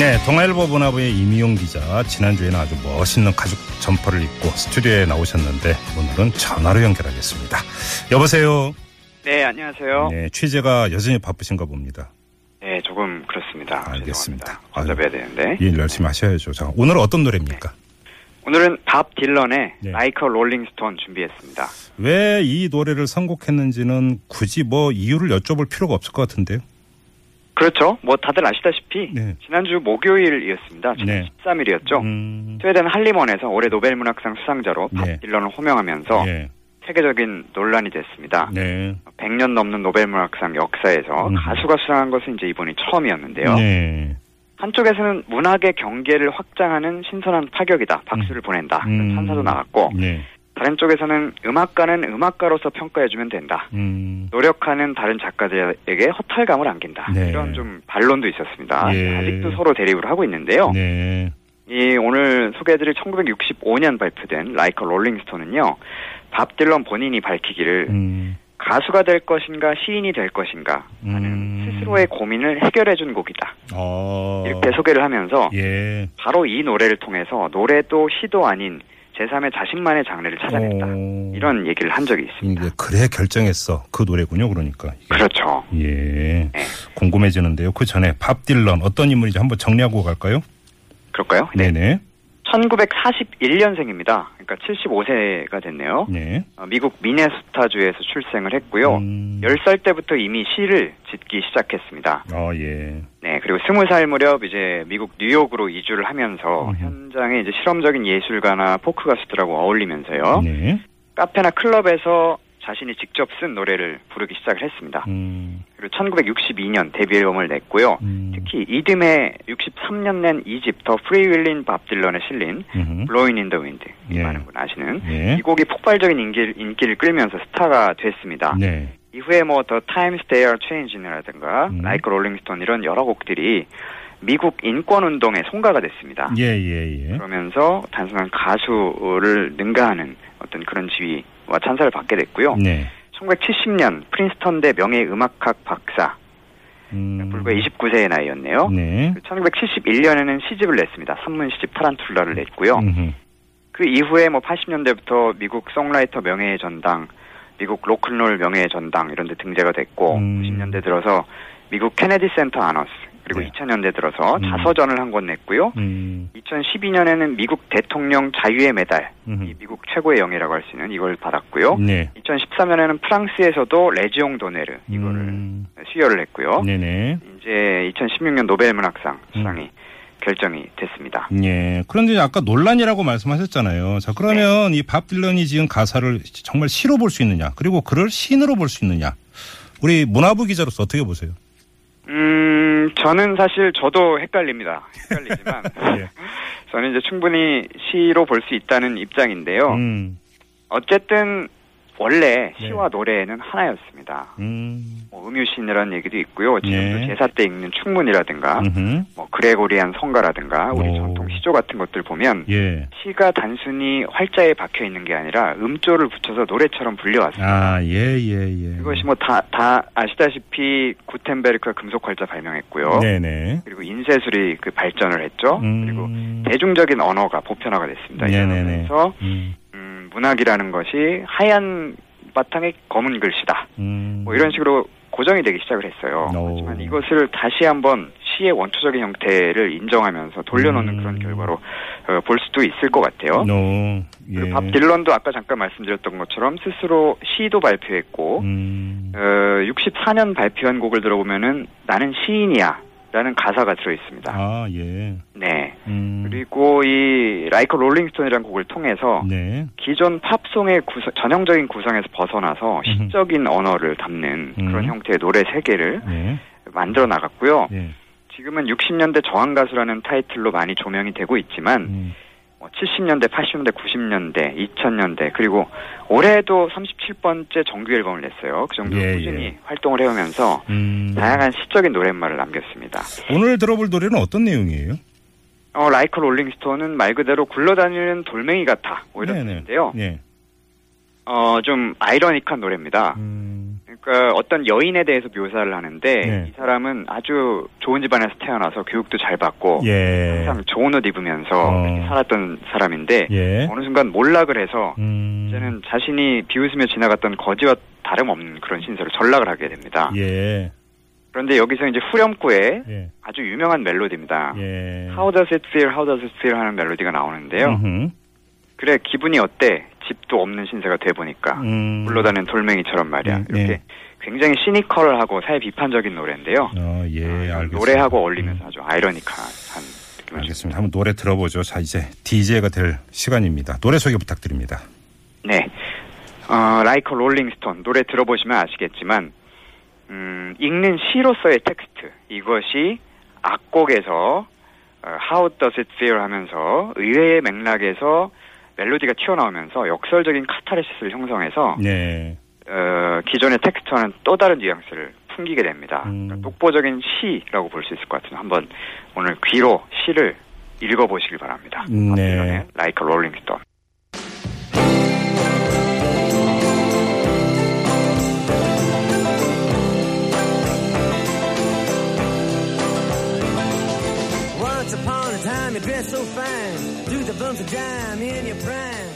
네, 동아일보 문화부의 임희윤 기자 지난주에는 아주 멋있는 가죽 점퍼를 입고 스튜디오에 나오셨는데 오늘은 전화로 연결하겠습니다. 여보세요. 네, 안녕하세요. 네, 네, 취재가 여전히 바쁘신가 봅니다. 조금 그렇습니다. 알겠습니다. 잡아야 되는데. 일 열심히 하셔야죠. 자, 오늘 어떤 노래입니까? 네. 오늘은 밥 딜런의 네. Like a Rolling Stone 준비했습니다. 왜 이 노래를 선곡했는지는 굳이 뭐 이유를 여쭤볼 필요가 없을 것 같은데요. 그렇죠. 뭐 다들 아시다시피 네. 지난주 목요일이었습니다. 네. 13일이었죠. 음... 스웨덴 한림원에서 올해 노벨문학상 수상자로 밥 네. 딜런을 호명하면서 네. 세계적인 논란이 됐습니다. 네. 100년 넘는 노벨문학상 역사에서 음. 가수가 수상한 것은 이제 이번이 처음이었는데요. 네. 한쪽에서는 문학의 경계를 확장하는 신선한 파격이다. 박수를 음. 보낸다. 음. 찬사도 나왔고 네. 다른 쪽에서는 음악가는 음악가로서 평가해주면 된다. 음. 노력하는 다른 작가들에게 허탈감을 안긴다. 네. 이런 좀 반론도 있었습니다. 예. 아직도 서로 대립을 하고 있는데요. 네. 이 오늘 소개해드릴 1965년 발표된 라이커 롤링스톤은요. 밥 딜런 본인이 밝히기를 음. 가수가 될 것인가 시인이 될 것인가 하는 음. 스스로의 고민을 해결해준 곡이다. 어. 이렇게 소개를 하면서 예. 바로 이 노래를 통해서 노래도 시도 아닌 제3의 자신만의 장르를 찾아냈다. 오. 이런 얘기를 한 적이 있습니다. 그래 결정했어. 그 노래군요. 그러니까. 이게. 그렇죠. 예. 네. 궁금해지는데요. 그 전에 밥 딜런 어떤 인물인지 한번 정리하고 갈까요? 그럴까요? 네. 네네. 1941년생입니다. 그러니까 75세가 됐네요. 네. 어, 미국 미네소타주에서 출생을 했고요. 음. 10살 때부터 이미 시를 짓기 시작했습니다. 어, 예. 네, 그리고 20살 무렵 이제 미국 뉴욕으로 이주를 하면서 음. 현장에 이제 실험적인 예술가나 포크 가수들하고 어울리면서요. 네. 카페나 클럽에서 자신이 직접 쓴 노래를 부르기 시작을 했습니다. 음. 그리고 1962년 데뷔 앨범을 냈고요. 음. 특히 이듬해 63년 낸 2집 The Freewheelin' Bob Dylan에 실린 블로인 인더 윈드 예. 많은 분 아시는 예. 이 곡이 폭발적인 인기를, 인기를 끌면서 스타가 됐습니다. 네. 이후에 뭐 The Times They Are a-Changin'이라든가 음. Like a Rolling Stone 이런 여러 곡들이 미국 인권 운동의 송가가 됐습니다. 예, 예, 예. 그러면서 단순한 가수를 능가하는 어떤 그런 지위와 찬사를 받게 됐고요. 네. 1970년 프린스턴대 명예음악학 박사. 음. 불과 29세의 나이였네요. 네. 1971년에는 시집을 냈습니다. 산문 시집 Tarantula를 냈고요. 음흠. 그 이후에 뭐 80년대부터 미국 songwriter 명예의 전당, 미국 로큰롤 명예의 전당 이런 데 등재가 됐고 음. 90년대 들어서 미국 Kennedy Center Honors 그리고 네. 2000년대 들어서 음. 자서전을 한 권 냈고요. 음. 2012년에는 미국 대통령 자유의 메달, 이 미국 최고의 영예라고 할 수 있는 이걸 받았고요. 네. 2013년에는 프랑스에서도 Légion d'honneur 이거를 음. 수여를 했고요. 네네. 이제 2016년 노벨 문학상 수상이 음. 결정이 됐습니다. 예. 그런데 아까 논란이라고 말씀하셨잖아요. 자, 그러면 네. 이 밥 딜런이 지은 가사를 정말 시로 볼 수 있느냐, 그리고 그를 시인으로 볼 수 있느냐, 우리 문화부 기자로서 어떻게 보세요? 음, 저는 사실 저도 헷갈립니다. 헷갈리지만 예. 저는 이제 충분히 시로 볼 수 있다는 입장인데요. 음. 어쨌든 원래 네. 시와 네. 노래는 하나였습니다. 음. 뭐 음유신이라는 얘기도 있고요. 지금도 네. 제사 때 읽는 충문이라든가, 음흠. 뭐 그레고리안 성가라든가, 우리 오. 전통 시조 같은 것들 보면 예. 시가 단순히 활자에 박혀 있는 게 아니라 음조를 붙여서 노래처럼 불려왔습니다. 아, 예, 예, 예. 이것이 뭐 다 다 아시다시피 구텐베르크가 금속 활자 발명했고요. 네네. 그리고 인쇄술이 그 발전을 했죠. 음. 그리고 대중적인 언어가 보편화가 됐습니다. 네네네. 그래서 음. 문학이라는 것이 하얀 바탕에 검은 글씨다. 음. 뭐 이런 식으로 고정이 되기 시작을 했어요. 오. 하지만 이것을 다시 한번 시의 원초적인 형태를 인정하면서 돌려놓는 음. 그런 결과로 어, 볼 수도 있을 것 같아요. 네. 예. 밥 딜런도 아까 잠깐 말씀드렸던 것처럼 스스로 시도 발표했고 음. 어, 64년 발표한 곡을 들어보면은 나는 시인이야. 라는 가사가 들어 있습니다. 아, 예. 네. 음. 그리고 이 Like a Rolling Stone이라는 곡을 통해서 네. 기존 팝송의 구성, 전형적인 구성에서 벗어나서 시적인 언어를 담는 음. 그런 형태의 노래 세계를 네. 만들어 나갔고요. 네. 지금은 60년대 저항 가수라는 타이틀로 많이 조명이 되고 있지만 음. 뭐 70년대, 80년대, 90년대, 2000년대 그리고 올해도 37번째 정규 앨범을 냈어요. 그 정도로 예, 꾸준히 예. 활동을 해오면서 음. 다양한 시적인 노랫말을 남겼습니다. 오늘 들어볼 노래는 어떤 내용이에요? 어, 라이커 롤링스톤은 말 그대로 굴러다니는 돌멩이 같아. 뭐 이런 뜻인데요. 네. 어, 좀 아이러니한 노래입니다. 음. 그러니까 어떤 여인에 대해서 묘사를 하는데 네. 이 사람은 아주 좋은 집안에서 태어나서 교육도 잘 받고 예. 항상 좋은 옷 입으면서 어. 살았던 사람인데 예. 어느 순간 몰락을 해서 음. 이제는 자신이 비웃으며 지나갔던 거지와 다름없는 그런 신세로 전락을 하게 됩니다. 예. 그런데 여기서 이제 후렴구에 예. 아주 유명한 멜로디입니다. 예. How does it feel? How does it feel? 하는 멜로디가 나오는데요. 음흠. 그래 기분이 어때? 집도 없는 신세가 돼 보니까 음. 물러다니는 돌멩이처럼 말이야. 음, 이렇게 예. 굉장히 시니컬하고 사회 비판적인 노래인데요. 어, 예, 어, 알겠습니다. 노래하고 어울리면서 음. 아주 아이러니한 느낌을 알겠습니다. 한번 노래 들어보죠. 자 이제 DJ가 될 시간입니다. 노래 소개 부탁드립니다. 네, 어, Like a Rolling Stone 노래 들어보시면 아시겠지만 음, 읽는 시로서의 텍스트 이것이 악곡에서 어, How does it feel 하면서 의외의 맥락에서 멜로디가 튀어나오면서 역설적인 카타르시스를 형성해서 네. 어, 기존의 텍스트와는 또 다른 뉘앙스를 풍기게 됩니다. 음. 그러니까 독보적인 시라고 볼 수 있을 것 같은데 한번 오늘 귀로 시를 읽어보시길 바랍니다. 네. Stone. Once upon a time you dressed so fine. Do the bumps of dime in your prime